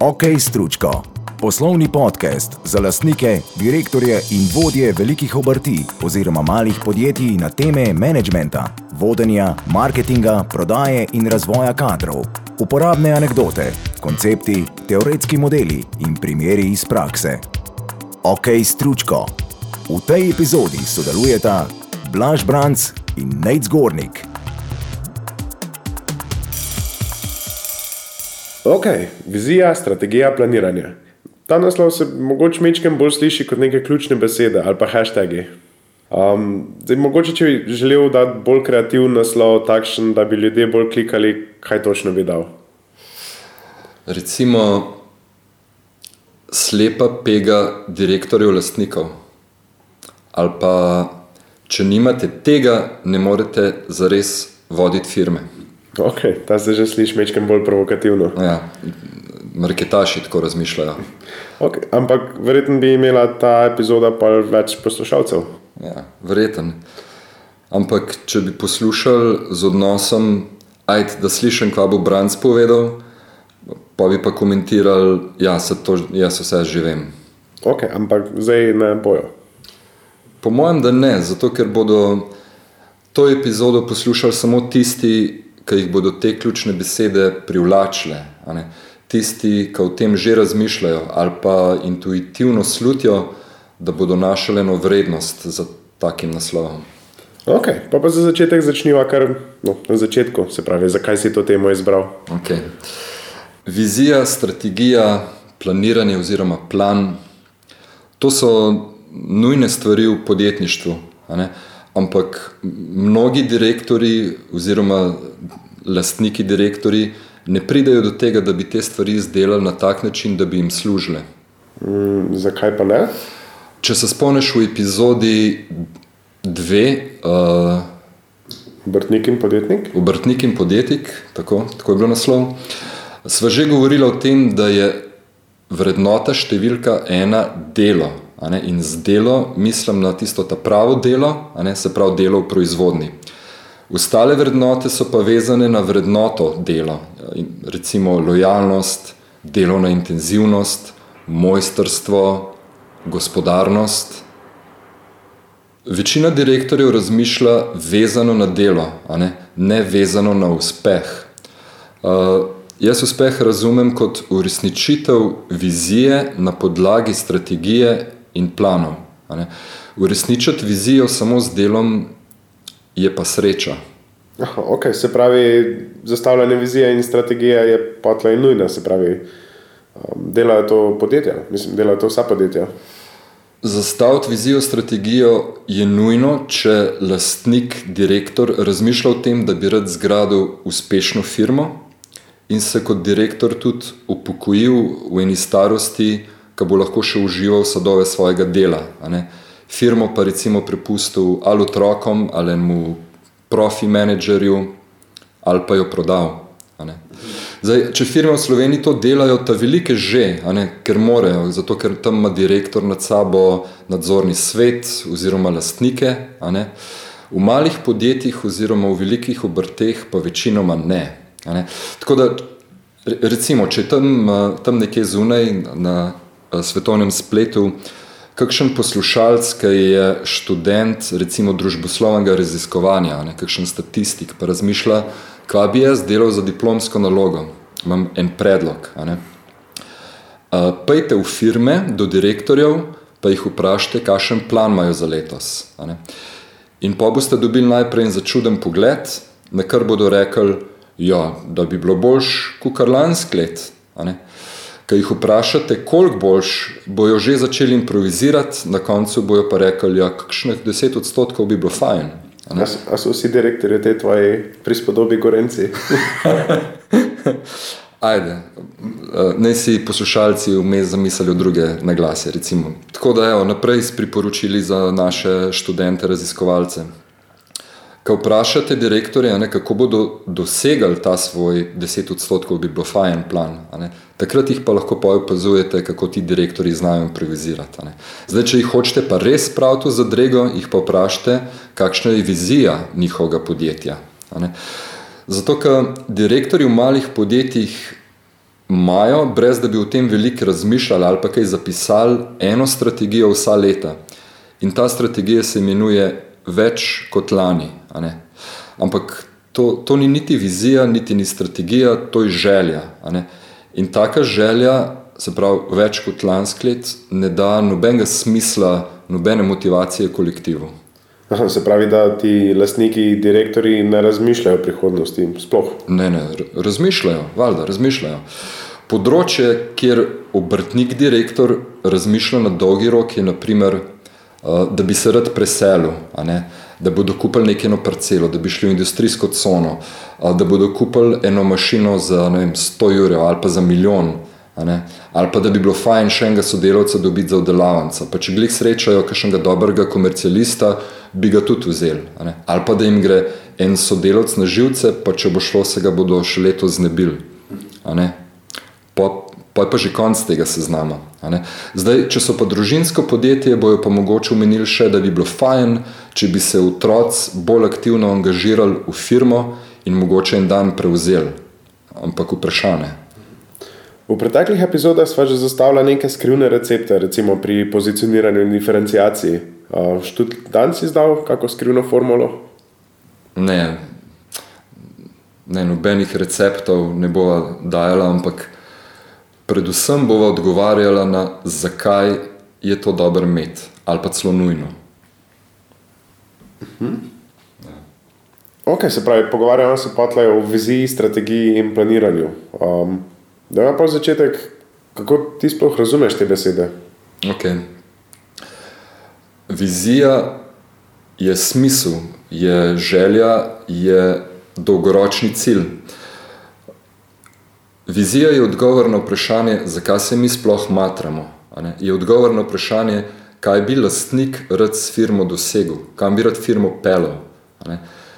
OK Stručko, poslovni podcast za lastnike, direktorje in vodje velikih obrti oziroma malih podjetij na teme menedžmenta, vodenja, marketinga, prodaje in razvoja kadrov. Uporabne anekdote, koncepti, teoretski modeli in primeri iz prakse. OK Stručko. V tej epizodi sodelujeta Blaž Branc in Nate Zgornik. Ok, vizija, strategija, planiranje. Ta naslov se mogoče mečkem bolj sliši kot neke ključne besede ali pa hashtagi. Um, zdaj, mogoče, če bi želel dati bolj kreativen naslov, takšen, da bi ljudje bolj klikali, kaj točno bi dal. Recimo, slepa pega direktorjev, lastnikov. Ali pa, če nimate tega, ne morete zares voditi firme. Ok, ta se že sliši mečkem bolj provokativno. Ja, marketaši tako razmišljajo. Okay, ampak verjetno bi imela ta epizoda pa več poslušalcev. Ja, verjeten. Ampak, če bi poslušali z odnosom, ajde, da slišim, kaj bo Branc povedal, pa bi pa komentirali, ja, se to, jaz vse živim. Ok, ampak zdaj ne bojo. Po mojem, da ne, zato ker bodo to epizodo poslušali samo tisti, ki jih bodo te ključne besede privlačile. Tisti, ki o tem že razmišljajo ali pa intuitivno slutijo, da bodo našli eno vrednost za takim naslovom. Ok, pa, pa za začetek začniva kar no, na začetku, se pravi, zakaj si to temo izbral. Okay. Vizija, strategija, planiranje oziroma plan, to so nujne stvari v podjetništvu. ne. Ampak mnogi direktori oziroma lastniki direktori ne pridejo do tega, da bi te stvari izdelali na tak način, da bi jim služile. Mm, zakaj pa ne? Če se spomniš v epizodi dve, uh, Obrtnik in podjetnik? Obrtnik in podjetnik, tako, tako je bilo naslov, sva že govorila o tem, da je vrednota številka ena delo. In z delo mislim na tisto ta pravo delo, ne, se pravi delo v proizvodni. Ostale vrednote so pa vezane na vrednoto dela, in recimo lojalnost, delovna intenzivnost, mojstrstvo, gospodarnost. Večina direktorjev razmišlja vezano na delo, ne, ne vezano na uspeh. Uh, jaz uspeh razumem kot uresničitev vizije na podlagi strategije in planov. Uresničiti vizijo samo z delom je pa sreča. Aha, ok, se pravi, zastavljanje vizije in strategije je potla in nujna, se pravi, um, delajo to podjetja, mislim, delajo to vsa podjetja. Zastaviti vizijo, strategijo je nujno, če lastnik, direktor razmišlja o tem, da bi rad zgradil uspešno firmo in se kot direktor tudi upokojil v eni starosti, ki bo lahko še užival sadove svojega dela. Firmo pa recimo prepustil ali otrokom, ali enemu profi menedžerju, ali pa jo prodal. Zdaj, če firme v Sloveniji to delajo, ta velike že, ne, ker morajo, zato ker tam ima direktor nad sabo nadzorni svet oziroma lastnike. V malih podjetjih oziroma v velikih obrteh pa večinoma ne. ne. Tako da, re- recimo, če tam, eh, tam nekje zunaj na svetovnem spletu kakšen poslušalec, ki je študent recimo družboslovnega raziskovanja, a ne, kakšen statistik, pa razmišlja, kaj bi jaz delal za diplomsko nalogo. Imam en predlog. A ne. Uh, Pejte v firme do direktorjev, pa jih vprašajte, kakšen plan imajo za letos. a ne. In pa boste dobili najprej en začuden pogled, na kar bodo rekli, ja, da bi bilo boljš, kot lanski let. Kaj jih vprašate, koliko boljš, bojo že začeli improvizirati, na koncu bojo pa rekli, ja, kakšnih 10 odstotkov bi bilo fajn. a so- a so vsi direktorji te tvoje prispodobi Gorenci? Ajde, naj si poslušalci vmes zamislijo druge naglase. Recimo. Tako da, evo, naprej s priporočili za naše študente, raziskovalce. Ko vprašate direktorje, ne, kako bodo dosegali ta svoj 10 odstotkov, bi bilo fajn plan. Takrat jih pa lahko pa opazujete, kako ti direktori znajo improvizirati. Zdaj, če jih hočete pa res spraviti v zadrego, jih pa vprašajte, kakšna je vizija njihovega podjetja. Zato, ker direktorji v malih podjetjih imajo, brez da bi o tem veliko razmišljali ali pa kaj zapisali, eno strategijo vsa leta. In ta strategija se imenuje več kot lani. Ampak to, to ni niti vizija, niti ni strategija, to je želja. In taka želja, se pravi, več kot lanski let, ne da nobenega smisla, nobene motivacije kolektivu. Aha, se pravi, da ti lastniki, direktori ne razmišljajo o prihodnosti. Sploh. Ne, ne, razmišljajo, valjda, razmišljajo. Področje, kjer obrtnik, direktor razmišlja na dolgi rok, je naprimer, da bi se rad preselil, da bodo kupili nekaj parcelo, da bi šli v industrijsko cono, da bodo kupili eno mašino za vem, 100 jurjev ali pa za milijon. Ali pa da bi bilo fajn še enega sodelavca dobiti za oddelavnico. Pa če glih srečajo kakšnega dobrega komercialista, bi ga tudi vzeli. Ali pa da jim gre en sodelavc na živce, pa če bo šlo, se ga bodo še leto znebili. Pa, pa je pa že konc tega seznama. Zdaj, če so pa družinsko podjetje, bojo pa mogoče umenili še, da bi bilo fajn, če bi se otroci bolj aktivno angažirali v firmo in mogoče en dan prevzeli. Ampak vprašanje. V preteklih epizodah smo že zastavili neke skrivne recepte, recimo pri pozicioniranju in diferencijaciji. Študi danes izdal kako skrivno formulo? Ne, ne nobenih receptov ne bova dajala, ampak predvsem bova odgovarjala na zakaj je to dobro med ali pa celo nujno. Uh -huh. Ok, se pravi, pogovarjamo se pa o viziji, strategiji in planiranju. Um, Da je pa začetek, kako ti sploh razumeš te besede? Okay. Vizija je smisel, je želja, je dolgoročni cilj. Vizija je odgovor na vprašanje, zakaj se mi sploh matramo. Je odgovor na vprašanje, kaj bi lastnik rad s firmo dosegel, kam bi rad firmo pelil.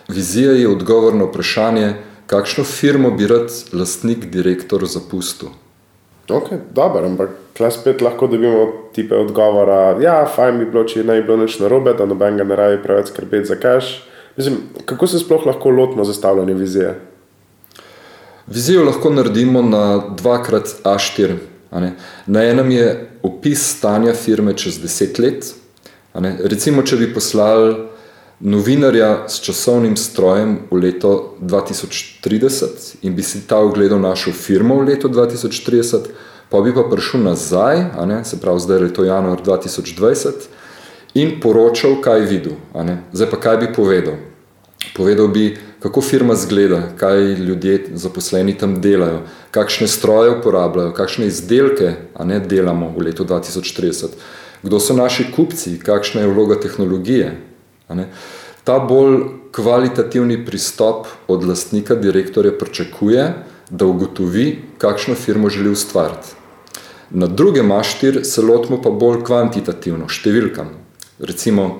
Vizija je odgovor na vprašanje, kakšno firmo bi rad lastnik, direktor zapustil? Ok, dobro, ampak klej spet lahko dobimo tipe odgovora. Ja, fajn bi bilo, če ne bi bilo nič narobe, da noben ga ne rabi preveč skrbeti za kaš. Mislim, kako se sploh lahko lotimo zastavljanja vizije? Vizijo lahko naredimo na 2x4. Na enem je opis stanja firme čez 10 let. Recimo, če bi poslali novinarja s časovnim strojem v leto 2030 in bi si ta ogledal našo firmo v letu 2030, pa bi pa prišel nazaj, se pravi, zdaj je to januar 2020, in poročal, kaj je videl. Zdaj pa kaj bi povedal? Povedal bi, kako firma zgleda, kaj ljudje zaposleni tam delajo, kakšne stroje uporabljajo, kakšne izdelke ne, delamo v letu 2030, kdo so naši kupci, kakšna je vloga tehnologije, Ta bolj kvalitativni pristop od lastnika, direktorja, pričakuje, da ugotovi, kakšno firmo želi ustvariti. Na drugem maštir se lotimo pa bolj kvantitativno, številkam. Recimo,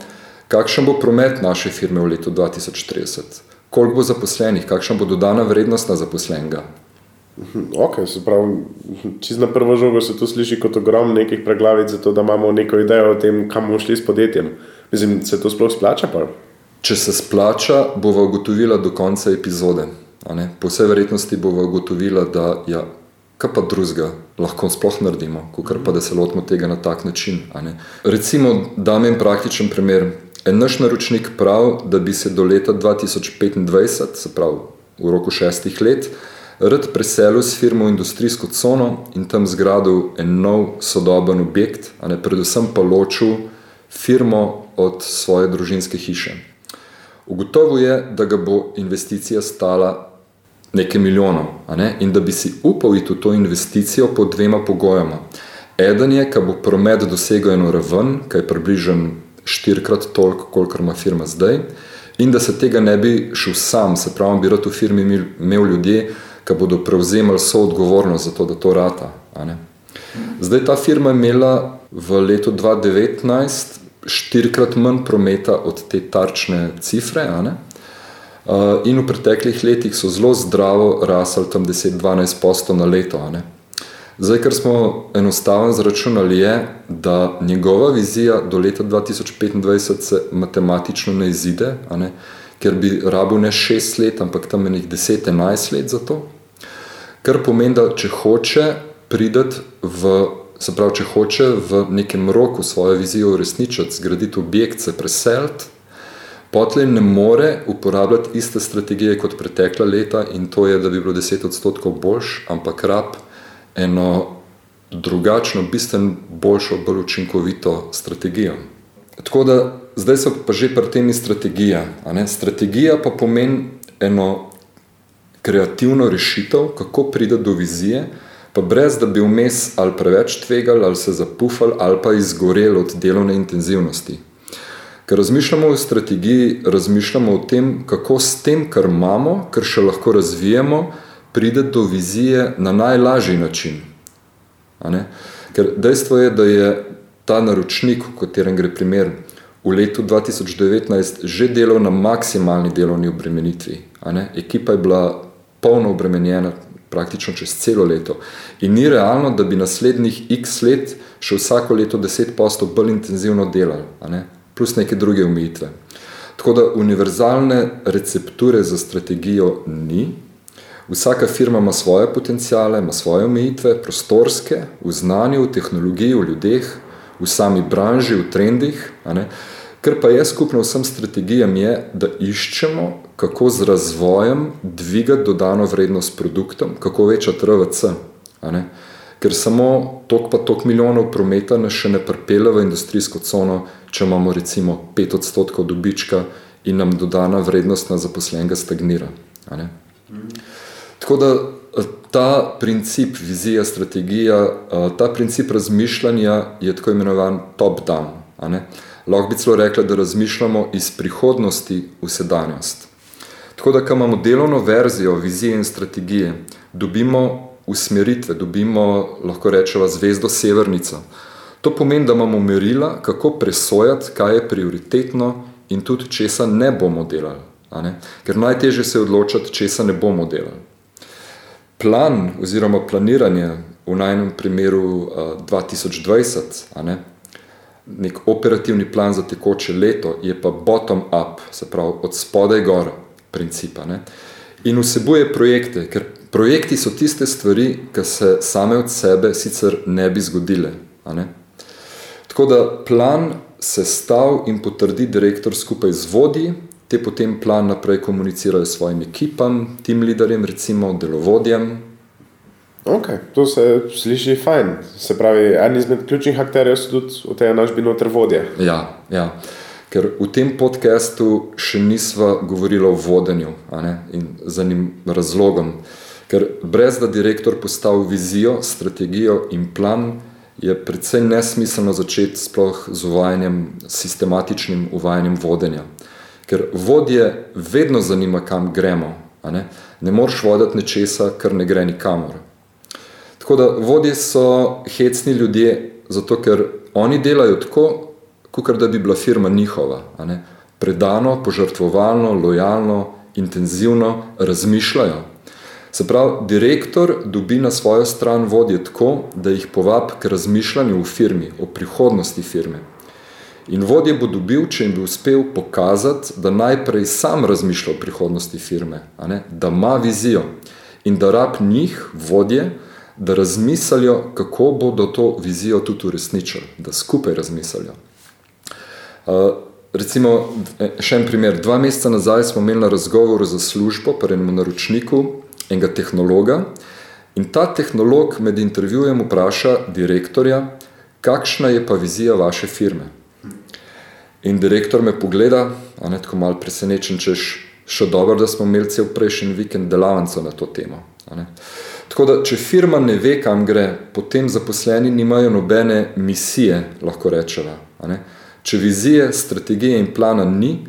kakšen bo promet naše firme v letu 2030, koliko bo zaposlenih, kakšna bo dodana vrednost na zaposlenega. Ok, se pravi, čisto na prvo žogo se to sliši kot ogromno nekih preglavic, zato da imamo neko idejo o tem, kam bomo šli s podjetjem. Mislim, se to sploh splača? Pa? Če se splača, bova ugotovila do konca epizode. Po vsej verjetnosti bova ugotovila, da ja, kaj pa drugega lahko sploh naredimo, kot pa da se lotimo tega na tak način. Recimo, da imam praktičen primer. Naš naročnik pravi, da bi se do leta 2025, se pravi v roku šestih let, rad preselil s firmo v industrijsko cono in tam zgradil en nov sodoben objekt, a ne predvsem pa ločil firmo od svoje družinske hiše. Ugotovil je, da ga bo investicija stala nekaj milijonov ne? in da bi si upal iti v to investicijo pod dvema pogojama. Eden je, da bo promet dosegel eno raven, ki je približen štirikrat toliko, kolikor ima firma zdaj, in da se tega ne bi šel sam, se pravi, bi rad v firmi imel ljudje, ki bodo prevzemali vso odgovornost za to, da to rata. Zdaj ta firma je imela v letu 2019 štirikrat manj prometa od te tarčne cifre. In v preteklih letih so zelo zdravo rasli tam 10-12 posto na leto. Zdaj, kar smo enostavno zračunali, je, da njegova vizija do leta 2025 se matematično ne izide, ker bi rabil ne 6 let, ampak tam nekaj 10-11 let za to. Kar pomeni, da če hoče prideti v, se pravi, če hoče v nekem roku svojo vizijo uresničiti, zgraditi objekt, se preseliti, potlej ne more uporabljati iste strategije kot pretekla leta in to je, da bi bilo 10 odstotkov boljš, ampak rab eno drugačno, bistveno boljšo, bolj učinkovito strategijo. Tako da zdaj so pa že pri tem strategija. Strategija pa pomeni eno kreativno rešitev, kako pride do vizije, pa brez da bi vmes ali preveč tvegali, ali se zapufali, ali pa izgoreli od delovne intenzivnosti. Ker razmišljamo o strategiji, razmišljamo o tem, kako s tem, kar imamo, kar še lahko razvijemo, pride do vizije na najlažji način. Ker dejstvo je, da je ta naročnik, v katerem gre primer, v letu 2019 že delal na maksimalni delovni obremenitvi. Ekipa je bila polno obremenjena praktično čez celo leto. In ni realno, da bi naslednjih x let še vsako leto 10% bolj intenzivno delali, plus neke druge omejitve. Tako da univerzalne recepture za strategijo ni. Vsaka firma ima svoje potencijale, ima svoje omejitve, prostorske, v znanju, v tehnologiji, v ljudeh, v sami branži, v trendih. Ker pa je skupno vsem strategijam, je, da iščemo, kako z razvojem dvigati dodano vrednost produktom, kako večati RVC. Ker samo tok pa tok milijonov prometa nas še ne pripelje v industrijsko cono, če imamo recimo 5 odstotkov dobička in nam dodana vrednost na zaposlenega stagnira. Tako da eh, ta princip, vizija, strategija, eh, ta princip razmišljanja je tako imenovan top-down. Lahko bi celo rekli, da razmišljamo iz prihodnosti v sedanjost. Tako da, ko imamo delovno verzijo vizije in strategije, dobimo usmeritve, dobimo, lahko rečemo, zvezdo Severnico. To pomeni, da imamo merila, kako presojati, kaj je prioritetno in tudi česa ne bomo delali. Ker najtežje se je odločiti, česa ne bomo delali. Plan oziroma planiranje v najnem primeru uh, 2020, ne, nek operativni plan za tekoče leto, je pa bottom-up, se pravi od spodaj gor principa. Ne. In vsebuje projekte, ker projekti so tiste stvari, ki se same od sebe sicer ne bi zgodile. Ne. Tako da plan se stav in potrdi direktor skupaj z vodji, te potem plan naprej komunicirajo s svojim ekipam, tim liderjem, recimo delovodjem. Ok, to se sliši fajn. Se pravi, en izmed ključnih akterjev so tudi v tej našbi noter vodje. Ja, ja. Ker v tem podkastu še nisva govorili o vodenju in za njim razlogom. Ker brez da direktor postavi vizijo, strategijo in plan, je predvsej nesmiselno začeti sploh z uvajanjem, sistematičnim uvajanjem vodenja ker vodje vedno zanima, kam gremo. Ne, ne moreš voditi nečesa, kar ne gre nikamor. Tako da vodje so hecni ljudje, zato ker oni delajo tako, kot da bi bila firma njihova. Predano, požrtvovalno, lojalno, intenzivno razmišljajo. Se pravi, direktor dobi na svojo stran vodje tako, da jih povabi k razmišljanju v firmi, o prihodnosti firme. In vodje bo dobil, če jim bi uspel pokazati, da najprej sam razmišlja o prihodnosti firme, da ima vizijo in da rab njih, vodje, da razmislijo, kako bodo to vizijo tudi uresničili, da skupaj razmislijo. Uh, recimo, e, še en primer. Dva meseca nazaj smo imeli na razgovoru za službo pri enem naročniku enega tehnologa in ta tehnolog med intervjujem vpraša direktorja, kakšna je pa vizija vaše firme. In direktor me pogleda, a ne tako malo presenečen, češ še dobro, da smo imeli cel prejšnji vikend delavnico na to temo. Tako da, če firma ne ve, kam gre, potem zaposleni nimajo nobene misije, lahko rečeva. Če vizije, strategije in plana ni,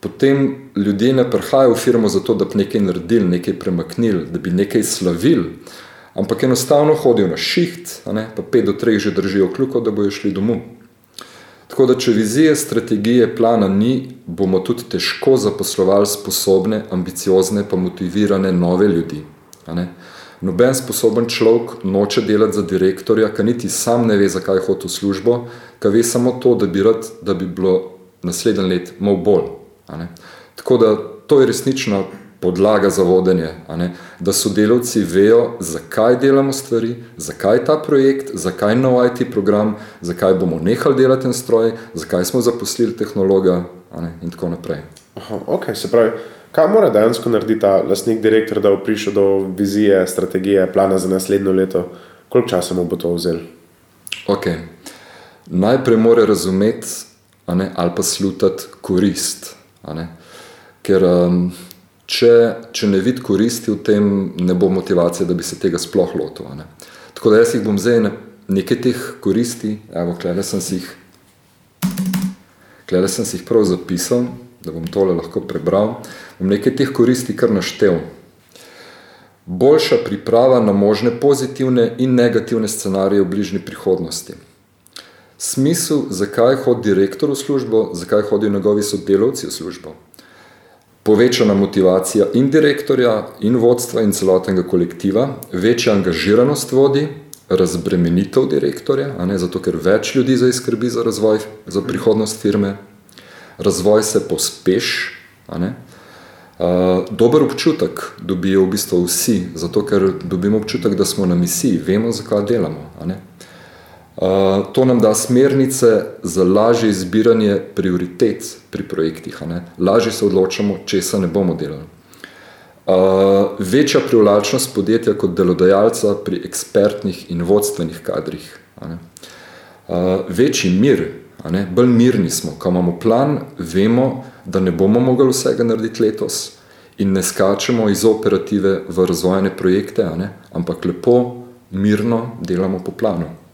potem ljudje ne prihajajo v firmo zato, da bi nekaj naredili, nekaj premaknili, da bi nekaj slavili, ampak enostavno hodijo na šiht, pa pet do treh že držijo kljuko, da bojo šli domov. Tako da, če vizije, strategije, plana ni, bomo tudi težko zaposlovali sposobne, ambiciozne, pa motivirane nove ljudi. Noben sposoben človek noče delati za direktorja, ki niti sam ne ve, zakaj hodi v službo, ki ve samo to, da bi, rad, da bi bilo naslednji let malo bolj. Tako da to je resnično podlaga za vodenje, da sodelavci vejo, zakaj delamo stvari, zakaj ta projekt, zakaj nov IT program, zakaj bomo nehali delati en stroj, zakaj smo zaposlili tehnologa in tako naprej. Aha, okay, se pravi, kaj mora dejansko narediti ta lastnik, direktor, da bo prišel do vizije, strategije, plana za naslednjo leto? Koliko časa mu bo to vzelo? Okay. Najprej mora razumeti ali pa slutiti korist. Ker um, če, če ne vidi koristi v tem, ne bo motivacije, da bi se tega sploh lotil. Tako da jaz jih bom zdaj nekaj teh koristi, evo, klede sem si jih, klede sem si jih prav zapisal, da bom tole lahko prebral, bom nekaj teh koristi kar naštel. Boljša priprava na možne pozitivne in negativne scenarije v bližnji prihodnosti. Smisel, zakaj hodi direktor v službo, zakaj hodijo njegovi sodelavci v službo povečana motivacija in direktorja, in vodstva, in celotnega kolektiva, večja angažiranost vodi, razbremenitev direktorja, ne, zato ker več ljudi za skrbi za razvoj, za prihodnost firme, razvoj se pospeš. Uh, dober občutek dobijo v bistvu vsi, zato ker dobimo občutek, da smo na misiji, vemo, zakaj delamo. Uh, to nam da smernice za lažje izbiranje prioritet pri projektih. Lažje se odločamo, česa ne bomo delali. Uh, večja privlačnost podjetja kot delodajalca pri ekspertnih in vodstvenih kadrih. Uh, večji mir, bolj mirni smo, ko imamo plan, vemo, da ne bomo mogli vsega narediti letos in ne skačemo iz operative v razvojne projekte, ampak lepo, mirno delamo po planu.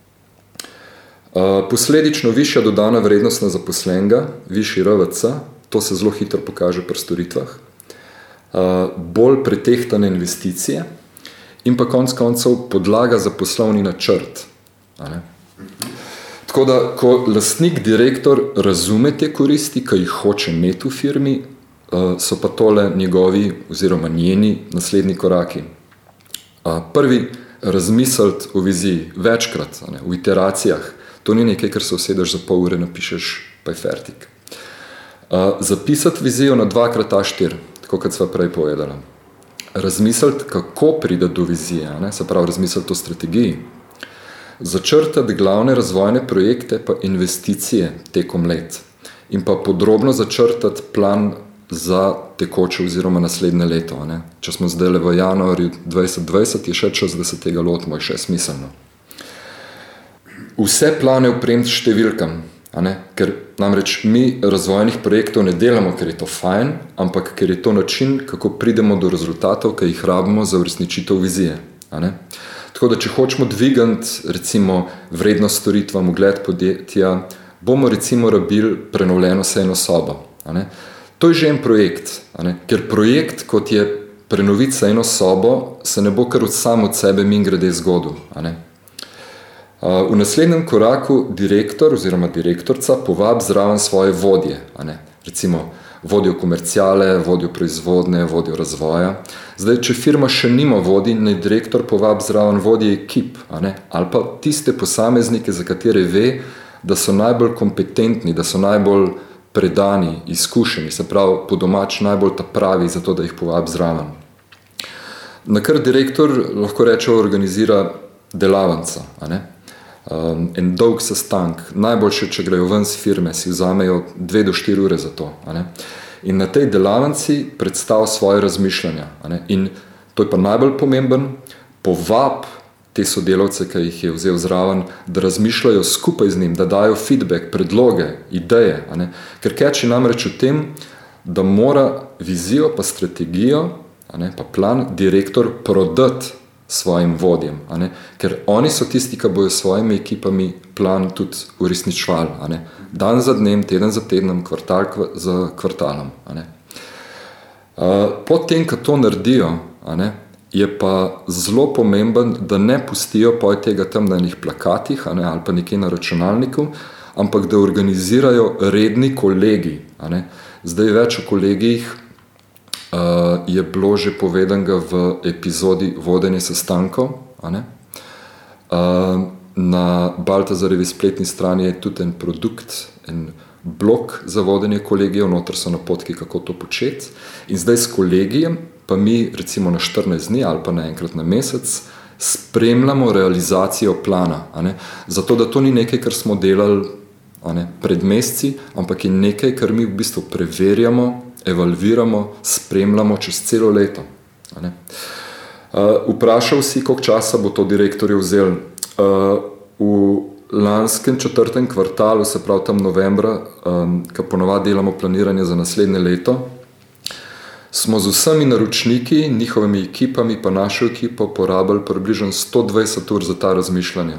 Uh, posledično višja dodana vrednost na zaposlenega, višji RVC, to se zelo hitro pokaže pri storitvah, uh, bolj pretehtane investicije in pa konc koncev podlaga za poslovni načrt. Tako da, ko lastnik, direktor razume te koristi, ki jih hoče imeti v firmi, uh, so pa tole njegovi oziroma njeni naslednji koraki. Prvi, razmisliti o viziji večkrat, ne, v iteracijah, To ni nekaj, kar se usedeš za pol ure, napišeš, pa je fertik. Zapisati vizijo na dvakrat A4, tako kot sva prej povedala. Razmisliti, kako pride do vizije, ne? se pravi, razmisliti o strategiji. Začrtati glavne razvojne projekte, pa investicije tekom let. In pa podrobno začrtati plan za tekoče oziroma naslednje leto. Ne? Če smo zdaj v januarju 2020, je še čas, da se tega lotimo, je še smiselno vse plane upremiti s številkami. Ker namreč mi razvojnih projektov ne delamo, ker je to fajn, ampak ker je to način, kako pridemo do rezultatov, ki jih rabimo za uresničitev vizije. Tako da, če hočemo dvigati recimo vrednost storitvam, ugled podjetja, bomo recimo rabili prenovljeno sejno sobo. To je že en projekt, ker projekt, kot je prenoviti sejno sobo, se ne bo kar od samo od sebe min grede zgodil. V naslednjem koraku direktor oziroma direktorica povabi zraven svoje vodje, recimo vodijo komercijale, vodijo proizvodne, vodijo razvoja. Zdaj, če firma še nima vodi, ne direktor povabi zraven vodje ekip ali pa tiste posameznike, za katere ve, da so najbolj kompetentni, da so najbolj predani, izkušeni, se pravi po domač najbolj ta pravi, zato da jih povabi zraven. Na kar direktor lahko reče, organizira delavnica. Um, en dolg sestank, najboljše, če grejo ven z firme, si vzamejo dve do štiri ure za to. In na tej delavnici predstavijo svoje razmišljanja. In to je pa najbolj pomemben, povab te sodelavce, ki jih je vzel zraven, da razmišljajo skupaj z njim, da dajo feedback, predloge, ideje. Ker keči namreč v tem, da mora vizijo, pa strategijo, pa plan direktor prodati svojim vodjem. Ker oni so tisti, ki bodo s svojimi ekipami plan tudi uresničevali. Dan za dnem, teden za tednom, kvartal za kvartalom. Potem, ko to naredijo, je pa zelo pomemben, da ne pustijo tega tam na enih plakatih ali pa nekje na računalniku, ampak da organizirajo redni kolegi. Zdaj več o kolegijih uh, je bilo že povedano v epizodi Vodenje sestankov. Uh, na Baltazarevi spletni strani je tudi en produkt, en blok za vodenje kolegijev, noter so napotki, kako to početi. In zdaj s kolegijem pa mi recimo na 14 dni ali pa na enkrat na mesec spremljamo realizacijo plana. Zato, da to ni nekaj, kar smo delali pred meseci, ampak je nekaj, kar mi v bistvu preverjamo, evalviramo, spremljamo čez celo leto. Uh, vprašal si, koliko časa bo to direktorju vzel. Uh, v lanskem četrtem kvartalu, se pravi tam novembra, um, ko ponovadi delamo planiranje za naslednje leto, smo z vsemi naročniki, njihovimi ekipami, pa našo ekipo, porabili približno 120 ur za ta razmišljanja.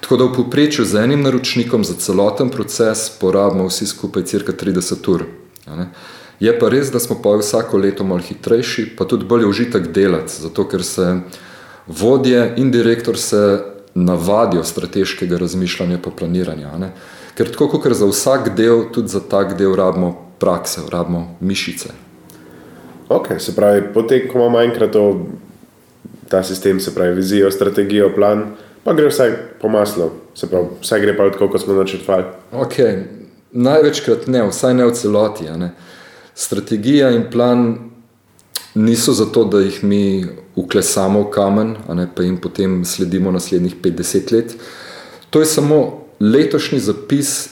Tako da v povprečju z enim naročnikom za celoten proces porabimo vsi skupaj cirka 30 ur. Je pa res, da smo pa vsako leto malo hitrejši, pa tudi bolj užitek delati, zato ker se vodje in direktor se navadijo strateškega razmišljanja pa planiranja. Ker tako kot za vsak del, tudi za tak del rabimo prakse, rabimo mišice. Ok, se pravi, potem, ko imamo enkrat ta sistem, se pravi, vizijo, strategijo, plan, pa gre vse po maslu, se pravi, vse gre pa tako, kot smo načrtovali. Ok, največkrat ne, vsaj ne v celoti. Ne. Strategija in plan niso zato, da jih mi uklesamo v kamen, ne, pa jim potem sledimo naslednjih 50 let. To je samo letošnji zapis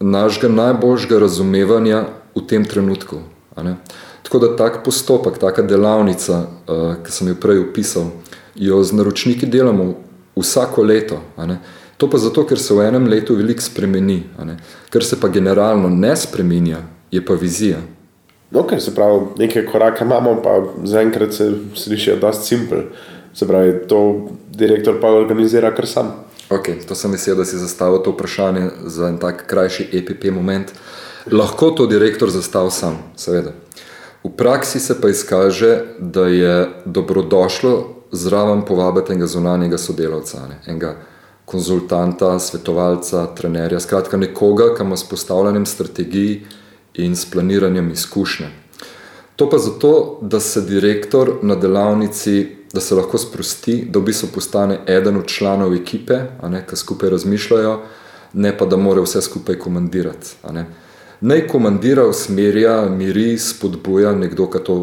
našega najboljšega razumevanja v tem trenutku. Tako da tak postopek, taka delavnica, uh, ki sem jo prej opisal, jo z naročniki delamo vsako leto. To pa zato, ker se v enem letu veliko spremeni. Ker se pa generalno ne spremenja, je pa vizija. Okay, se pravi, nekaj koraka imamo, pa zaenkrat se slišijo dosti simpel. Se pravi, to direktor pa organizira kar sam. Ok, to sem vesel, da si zastavil to vprašanje za en tak krajši EPP moment. Lahko to direktor zastavi sam, seveda. V praksi se pa izkaže, da je dobrodošlo zraven povabiti enega zunanjega sodelavca, ne? enega konzultanta, svetovalca, trenerja, skratka nekoga, ki ima s postavljanjem strategij in s planiranjem izkušnje. To pa zato, da se direktor na delavnici, da se lahko sprosti, da v bistvu postane eden od članov ekipe, ki skupaj razmišljajo, ne pa da mora vse skupaj komandirati. Naj komandira, usmerja, miri, spodbuja nekdo, ki to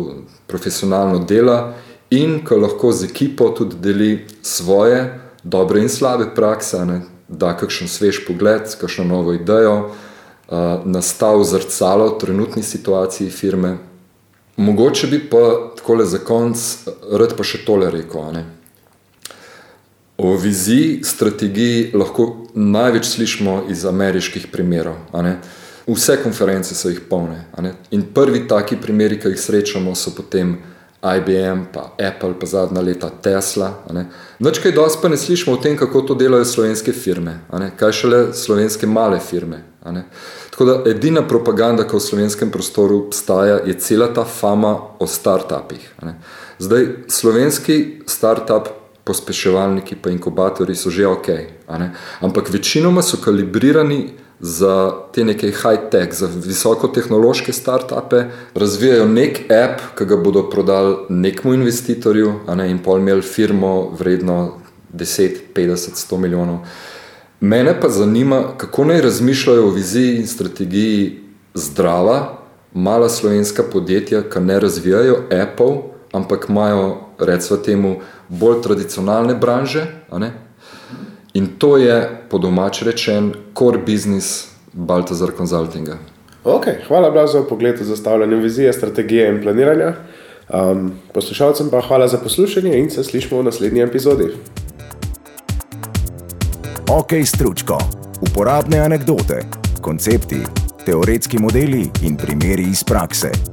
profesionalno dela in ki lahko z ekipo tudi deli svoje dobre in slabe prakse, ne? da kakšen svež pogled, kakšno novo idejo, nastal zrcalo v trenutni situaciji firme. Mogoče bi pa tako za konec rad pa še tole rekel. Ne? O viziji, strategiji lahko največ slišimo iz ameriških primerov. Vse konference so jih polne. In prvi taki primeri, ki jih srečamo, so potem IBM, pa Apple, pa zadnja leta Tesla. Noč kaj dosti pa ne slišimo o tem, kako to delajo slovenske firme, kaj šele slovenske male firme. Tako da edina propaganda, ki v slovenskem prostoru obstaja, je cela ta fama o startupih. Zdaj, slovenski startup pospeševalniki pa inkubatorji so že ok, ampak večinoma so kalibrirani za te neke high-tech, za visokotehnološke start-upe, razvijajo nek app, ki ga bodo prodali nekmu investitorju, ne, in pol imeli firmo vredno 10, 50, 100 milijonov. Mene pa zanima, kako naj razmišljajo o viziji in strategiji zdrava, mala slovenska podjetja, ki ne razvijajo Apple, ampak imajo, recimo, temu bolj tradicionalne branže. In to je, po domač rečen, core business Baltazar Consultinga. Okay, hvala, Blaž, za pogled v zastavljanje vizije, strategije in planiranja. Um, poslušalcem pa hvala za poslušanje in se slišmo v naslednji epizodi. Ok, stručko. Uporabne anekdote, koncepti, teoretski modeli in primeri iz prakse.